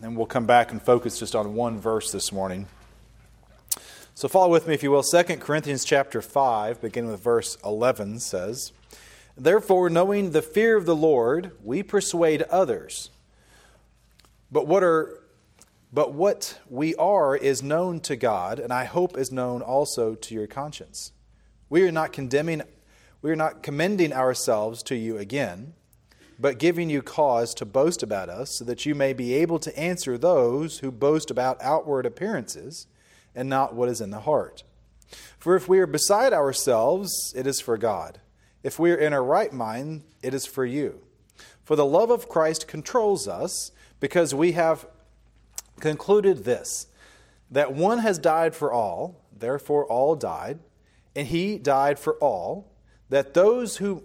And then we'll come back and focus just on one verse this morning. So follow with me, if you will. 2 Corinthians chapter 5, beginning with verse 11, says, Therefore, knowing the fear of the Lord, we persuade others. But what are but what we are is known to God, and I hope is known also to your conscience. We are not condemning we are not commending ourselves to you again, but giving you cause to boast about us, so that you may be able to answer those who boast about outward appearances and not what is in the heart. For if we are beside ourselves, it is for God. If we are in our right mind, it is for you. For the love of Christ controls us, because we have concluded this that one has died for all, therefore all died, and he died for all that those who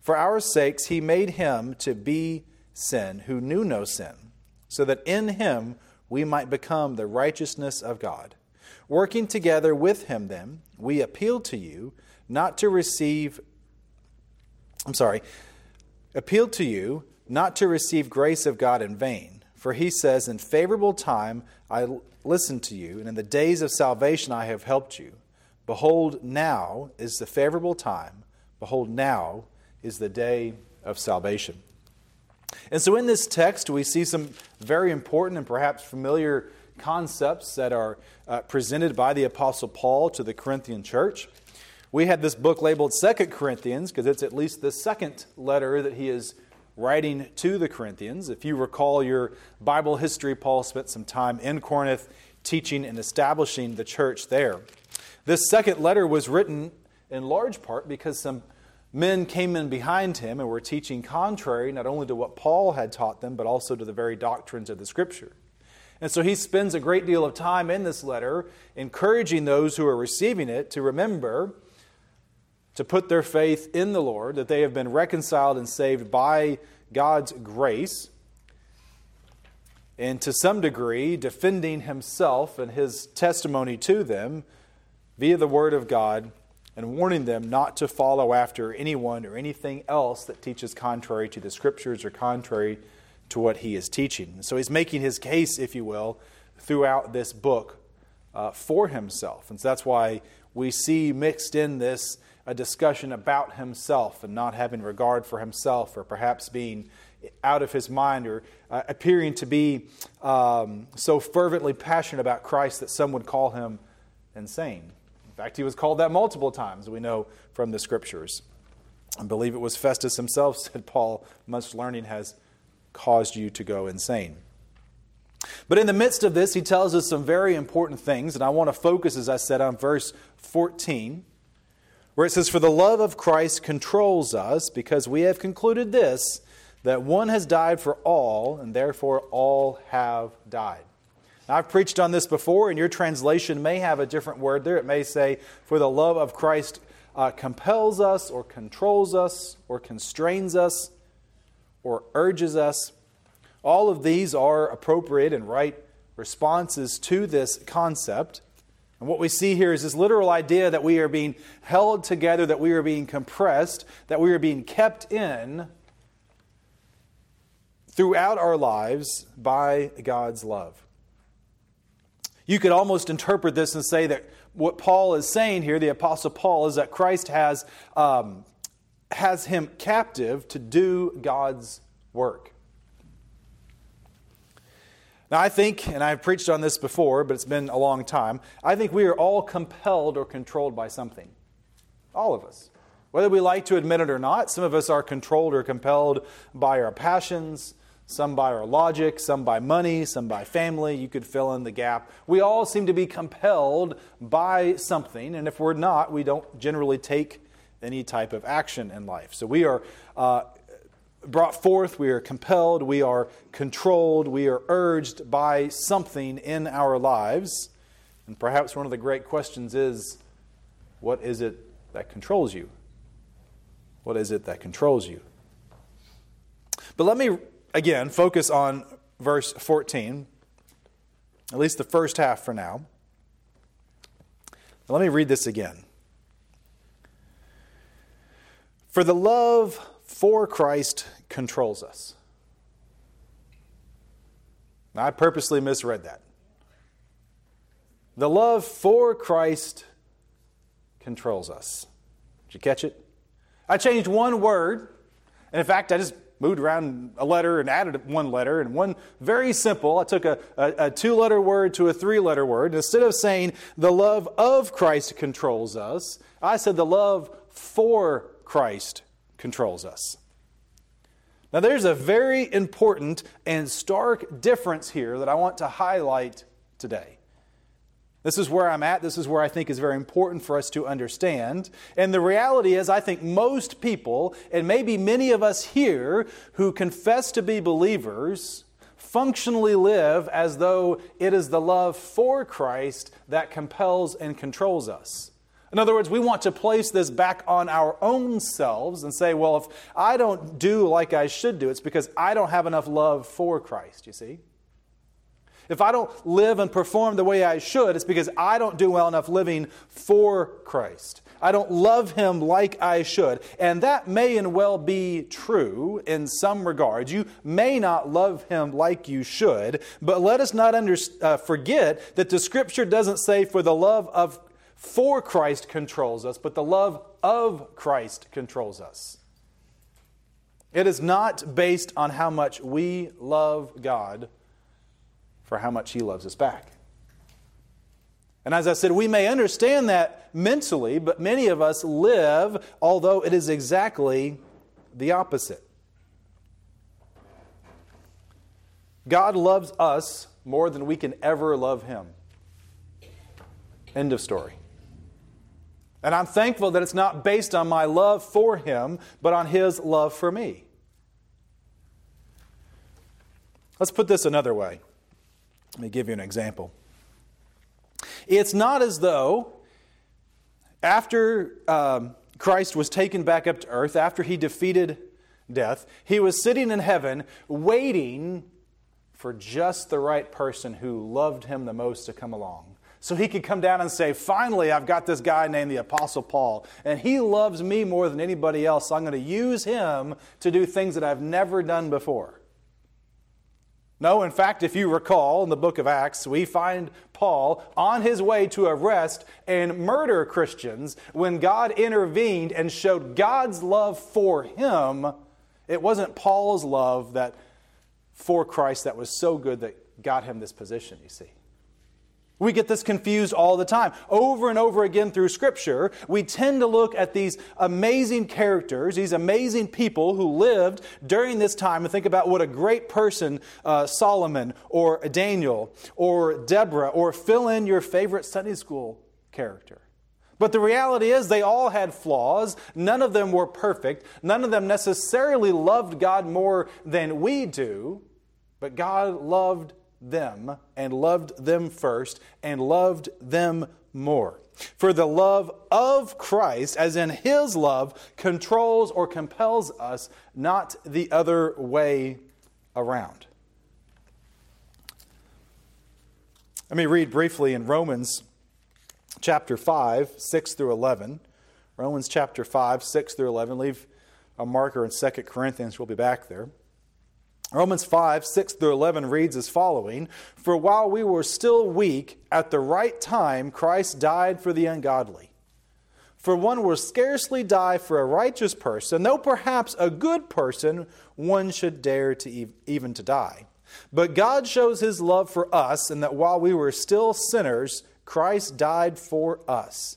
For our sakes, he made him to be sin who knew no sin, so that in him we might become the righteousness of God. Working together with him, then, we appeal to you not to receive, I'm sorry, appeal to you not to receive grace of God in vain. For he says, In favorable time I listened to you, and in the days of salvation I have helped you. Behold, now is the favorable time. Behold, now is the day of salvation. And so in this text, we see some very important and perhaps familiar concepts that are uh, presented by the Apostle Paul to the Corinthian church. We had this book labeled Second Corinthians because it's at least the second letter that he is writing to the Corinthians. If you recall your Bible history, Paul spent some time in Corinth teaching and establishing the church there. This second letter was written in large part because some men came in behind him and were teaching contrary not only to what Paul had taught them, but also to the very doctrines of the Scripture. And so he spends a great deal of time in this letter encouraging those who are receiving it to remember to put their faith in the Lord, that they have been reconciled and saved by God's grace, and to some degree defending himself and his testimony to them via the Word of God and warning them not to follow after anyone or anything else that teaches contrary to the scriptures or contrary to what he is teaching. So he's making his case, if you will, throughout this book uh, for himself. And so that's why we see mixed in this a discussion about himself and not having regard for himself or perhaps being out of his mind or uh, appearing to be um, so fervently passionate about Christ that some would call him insane fact, he was called that multiple times, we know from the scriptures. I believe it was Festus himself said, Paul, much learning has caused you to go insane. But in the midst of this, he tells us some very important things, and I want to focus, as I said, on verse 14, where it says, For the love of Christ controls us, because we have concluded this, that one has died for all, and therefore all have died. Now, I've preached on this before, and your translation may have a different word there. It may say, For the love of Christ uh, compels us, or controls us, or constrains us, or urges us. All of these are appropriate and right responses to this concept. And what we see here is this literal idea that we are being held together, that we are being compressed, that we are being kept in throughout our lives by God's love. You could almost interpret this and say that what Paul is saying here, the Apostle Paul, is that Christ has, um, has him captive to do God's work. Now, I think, and I've preached on this before, but it's been a long time, I think we are all compelled or controlled by something. All of us. Whether we like to admit it or not, some of us are controlled or compelled by our passions, some by our logic, some by money, some by family. You could fill in the gap. We all seem to be compelled by something, and if we're not, we don't generally take any type of action in life. So we are uh, brought forth, we are compelled, we are controlled, we are urged by something in our lives. And perhaps one of the great questions is what is it that controls you? What is it that controls you? But let me again focus on verse 14, at least the first half for now. Let me read this again. For the love for Christ controls us. Now, I purposely misread that. The love for Christ controls us. Did you catch it? I changed one word, and in fact, I just moved around a letter and added one letter, and one very simple. I took a, a, a two letter word to a three letter word. Instead of saying the love of Christ controls us, I said the love for Christ controls us. Now, there's a very important and stark difference here that I want to highlight today. This is where I'm at. This is where I think is very important for us to understand. And the reality is, I think most people, and maybe many of us here who confess to be believers, functionally live as though it is the love for Christ that compels and controls us. In other words, we want to place this back on our own selves and say, well, if I don't do like I should do, it's because I don't have enough love for Christ, you see? If I don't live and perform the way I should, it's because I don't do well enough living for Christ. I don't love Him like I should. And that may and well be true in some regards. You may not love Him like you should, but let us not under, uh, forget that the Scripture doesn't say for the love of for Christ controls us, but the love of Christ controls us. It is not based on how much we love God for how much He loves us back. And as I said, we may understand that mentally, but many of us live, although it is exactly the opposite. God loves us more than we can ever love Him. End of story. And I'm thankful that it's not based on my love for him, but on his love for me. Let's put this another way. Let me give you an example. It's not as though after um, Christ was taken back up to earth, after he defeated death, he was sitting in heaven waiting for just the right person who loved him the most to come along so he could come down and say, Finally, I've got this guy named the Apostle Paul, and he loves me more than anybody else, so I'm going to use him to do things that I've never done before. No, in fact, if you recall in the book of Acts, we find Paul on his way to arrest and murder Christians when God intervened and showed God's love for him. It wasn't Paul's love that for Christ that was so good that got him this position, you see. We get this confused all the time. Over and over again through Scripture, we tend to look at these amazing characters, these amazing people who lived during this time, and think about what a great person uh, Solomon or Daniel or Deborah, or fill in your favorite Sunday school character. But the reality is, they all had flaws. None of them were perfect. None of them necessarily loved God more than we do. But God loved them and loved them first and loved them more. For the love of Christ, as in his love, controls or compels us, not the other way around. Let me read briefly in Romans chapter 5, 6 through 11. Romans chapter 5, 6 through 11. Leave a marker in 2 Corinthians. We'll be back there. Romans 5, 6 through 11 reads as following For while we were still weak, at the right time Christ died for the ungodly. For one will scarcely die for a righteous person, though perhaps a good person one should dare to even to die. But God shows his love for us in that while we were still sinners, Christ died for us.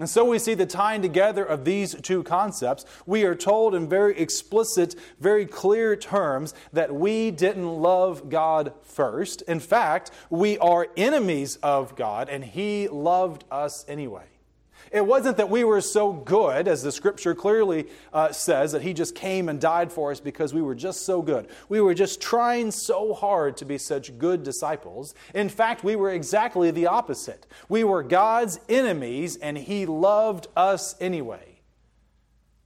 And so we see the tying together of these two concepts. We are told in very explicit, very clear terms that we didn't love God first. In fact, we are enemies of God, and He loved us anyway. It wasn't that we were so good, as the scripture clearly uh, says, that He just came and died for us because we were just so good. We were just trying so hard to be such good disciples. In fact, we were exactly the opposite. We were God's enemies, and He loved us anyway.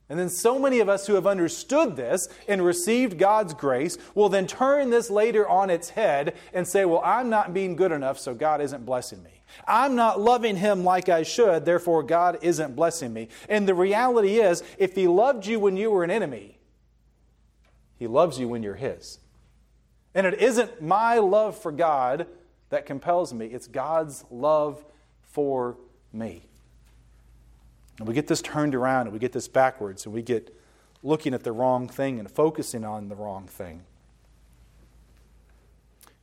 And then, so many of us who have understood this and received God's grace will then turn this later on its head and say, Well, I'm not being good enough, so God isn't blessing me. I'm not loving him like I should, therefore God isn't blessing me. And the reality is, if he loved you when you were an enemy, he loves you when you're his. And it isn't my love for God that compels me, it's God's love for me. And we get this turned around and we get this backwards and we get looking at the wrong thing and focusing on the wrong thing.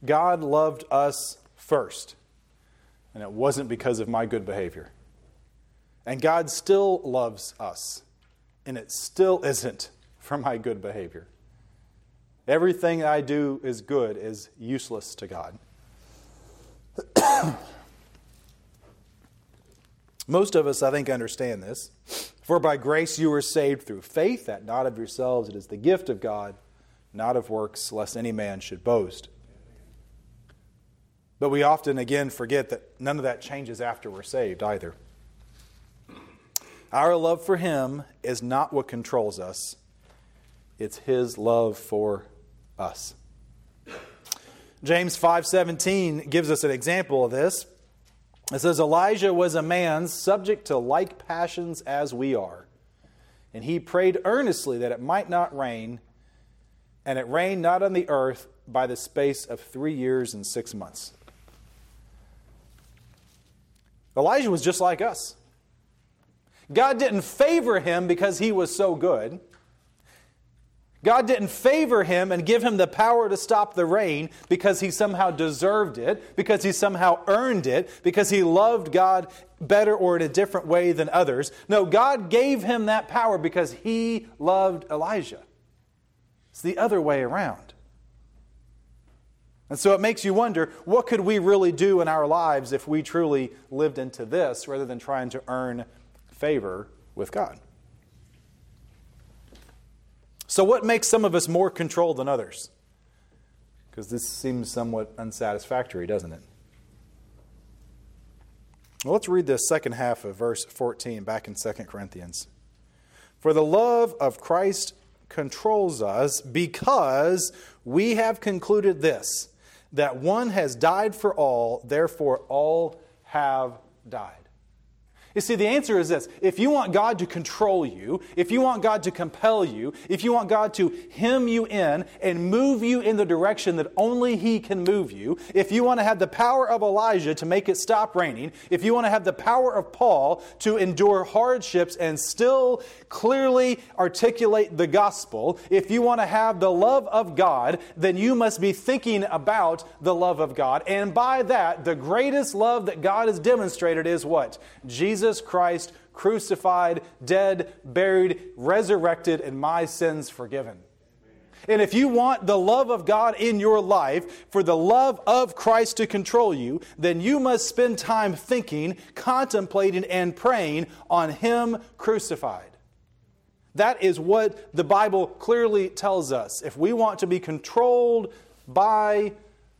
God loved us first and it wasn't because of my good behavior. And God still loves us, and it still isn't for my good behavior. Everything I do is good is useless to God. Most of us, I think, understand this. For by grace you were saved through faith, that not of yourselves, it is the gift of God, not of works, lest any man should boast. But we often, again, forget that none of that changes after we're saved either. Our love for Him is not what controls us, it's His love for us. James 5:17 gives us an example of this. It says Elijah was a man subject to like passions as we are. And he prayed earnestly that it might not rain, and it rained not on the earth by the space of 3 years and 6 months. Elijah was just like us. God didn't favor him because he was so good. God didn't favor him and give him the power to stop the rain because he somehow deserved it, because he somehow earned it, because he loved God better or in a different way than others. No, God gave him that power because he loved Elijah. It's the other way around. And so it makes you wonder what could we really do in our lives if we truly lived into this rather than trying to earn favor with God? So, what makes some of us more controlled than others? Because this seems somewhat unsatisfactory, doesn't it? Well, let's read the second half of verse 14 back in 2 Corinthians. For the love of Christ controls us because we have concluded this that one has died for all, therefore all have died. You see, the answer is this. If you want God to control you, if you want God to compel you, if you want God to hem you in and move you in the direction that only He can move you, if you want to have the power of Elijah to make it stop raining, if you want to have the power of Paul to endure hardships and still clearly articulate the gospel, if you want to have the love of God, then you must be thinking about the love of God. And by that, the greatest love that God has demonstrated is what? Jesus Jesus Christ crucified, dead, buried, resurrected, and my sins forgiven. And if you want the love of God in your life, for the love of Christ to control you, then you must spend time thinking, contemplating, and praying on Him crucified. That is what the Bible clearly tells us. If we want to be controlled by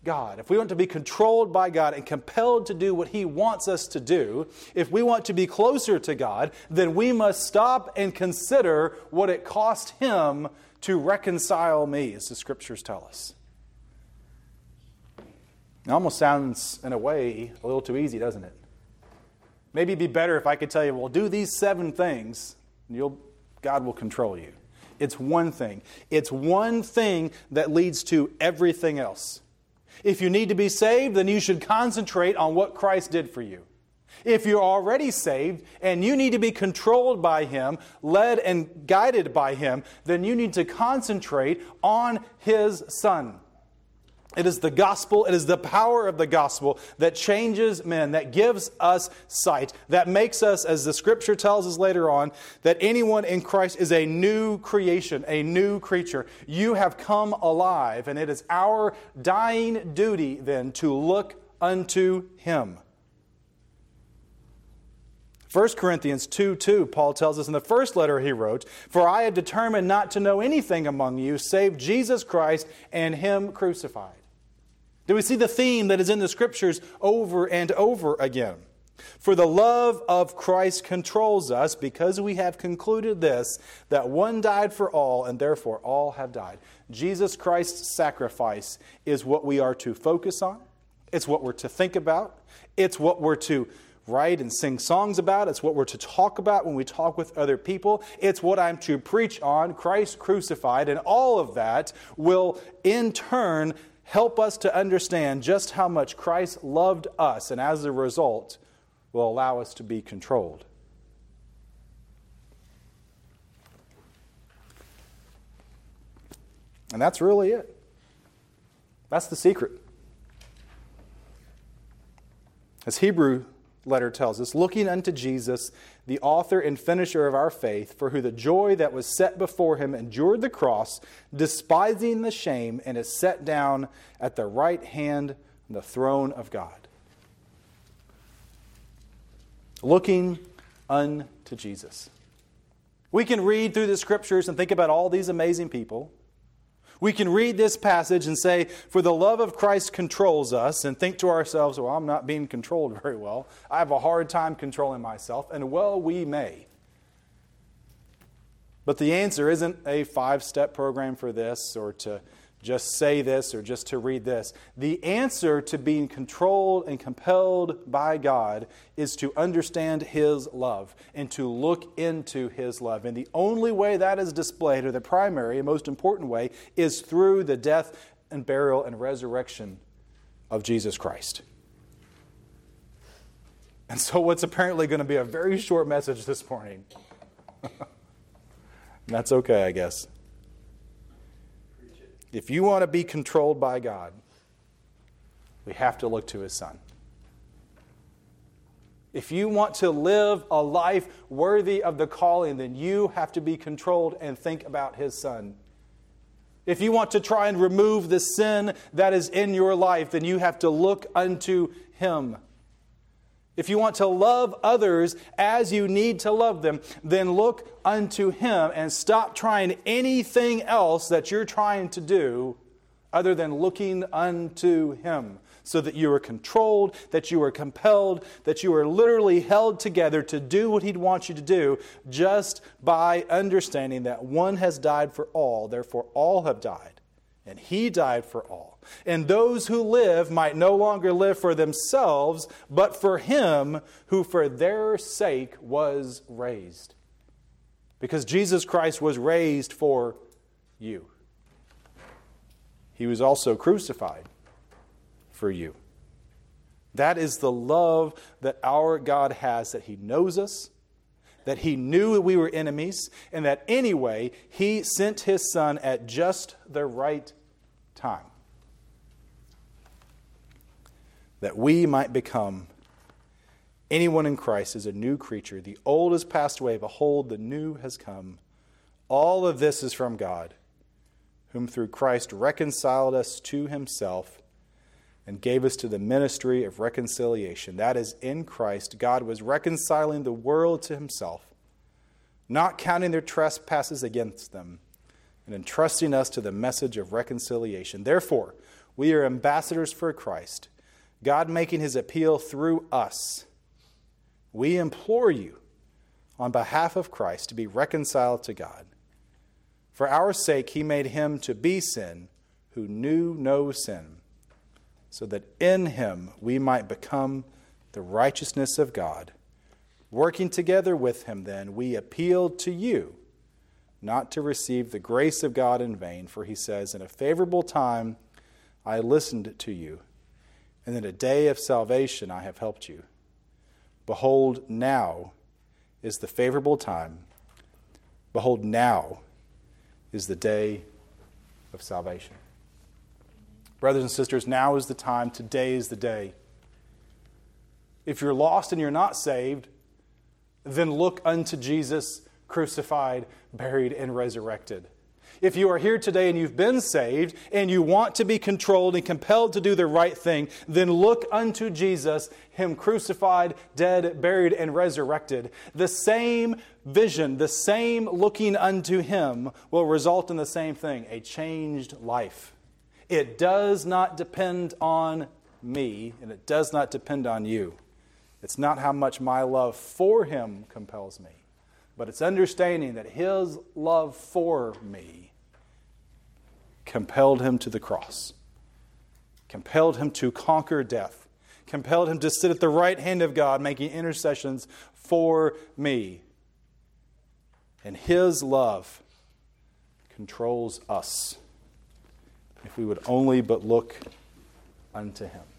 God, if we want to be controlled by God and compelled to do what He wants us to do, if we want to be closer to God, then we must stop and consider what it cost Him to reconcile me, as the Scriptures tell us. It almost sounds, in a way, a little too easy, doesn't it? Maybe it'd be better if I could tell you, well, do these seven things, and God will control you. It's one thing. It's one thing that leads to everything else. If you need to be saved, then you should concentrate on what Christ did for you. If you're already saved and you need to be controlled by Him, led and guided by Him, then you need to concentrate on His Son. It is the gospel, it is the power of the gospel that changes men, that gives us sight, that makes us, as the scripture tells us later on, that anyone in Christ is a new creation, a new creature. You have come alive, and it is our dying duty then to look unto Him. 1 Corinthians 2 2, Paul tells us in the first letter he wrote, For I have determined not to know anything among you save Jesus Christ and Him crucified. Do we see the theme that is in the scriptures over and over again? For the love of Christ controls us because we have concluded this that one died for all, and therefore all have died. Jesus Christ's sacrifice is what we are to focus on, it's what we're to think about, it's what we're to write and sing songs about. It's what we're to talk about when we talk with other people. It's what I'm to preach on Christ crucified. And all of that will, in turn, help us to understand just how much Christ loved us, and as a result, will allow us to be controlled. And that's really it. That's the secret. As Hebrew letter tells us, looking unto Jesus, the author and finisher of our faith, for who the joy that was set before him endured the cross, despising the shame, and is set down at the right hand of the throne of God. Looking unto Jesus. We can read through the scriptures and think about all these amazing people. We can read this passage and say, For the love of Christ controls us, and think to ourselves, Well, I'm not being controlled very well. I have a hard time controlling myself. And well, we may. But the answer isn't a five step program for this or to just say this or just to read this. The answer to being controlled and compelled by God is to understand His love and to look into His love. And the only way that is displayed, or the primary and most important way, is through the death and burial and resurrection of Jesus Christ. And so, what's apparently going to be a very short message this morning. that's okay, I guess. If you want to be controlled by God, we have to look to His Son. If you want to live a life worthy of the calling, then you have to be controlled and think about His Son. If you want to try and remove the sin that is in your life, then you have to look unto Him. If you want to love others as you need to love them, then look unto Him and stop trying anything else that you're trying to do other than looking unto Him so that you are controlled, that you are compelled, that you are literally held together to do what He'd want you to do just by understanding that one has died for all, therefore all have died, and He died for all and those who live might no longer live for themselves, but for him who for their sake was raised. Because Jesus Christ was raised for you. He was also crucified for you. That is the love that our God has, that He knows us, that He knew we were enemies, and that anyway, He sent His Son at just the right time that we might become anyone in Christ is a new creature. The old has passed away, behold, the new has come. All of this is from God, whom through Christ reconciled us to himself and gave us to the ministry of reconciliation. That is, in Christ, God was reconciling the world to himself, not counting their trespasses against them, and entrusting us to the message of reconciliation. Therefore, we are ambassadors for Christ God making his appeal through us, we implore you on behalf of Christ to be reconciled to God. For our sake, he made him to be sin who knew no sin, so that in him we might become the righteousness of God. Working together with him, then, we appeal to you not to receive the grace of God in vain, for he says, In a favorable time I listened to you, and in a day of salvation I have helped you. Behold, now is the favorable time. Behold, now is the day of salvation. Brothers and sisters, now is the time. Today is the day. If you're lost and you're not saved, then look unto Jesus crucified, buried, and resurrected. If you are here today and you've been saved and you want to be controlled and compelled to do the right thing, then look unto Jesus, Him crucified, dead, buried, and resurrected. The same vision, the same looking unto Him will result in the same thing a changed life. It does not depend on me, and it does not depend on you. It's not how much my love for Him compels me, but it's understanding that His love for me compelled him to the cross, compelled him to conquer death, compelled him to sit at the right hand of God, making intercessions for me. And his love controls us if we would only but look unto him.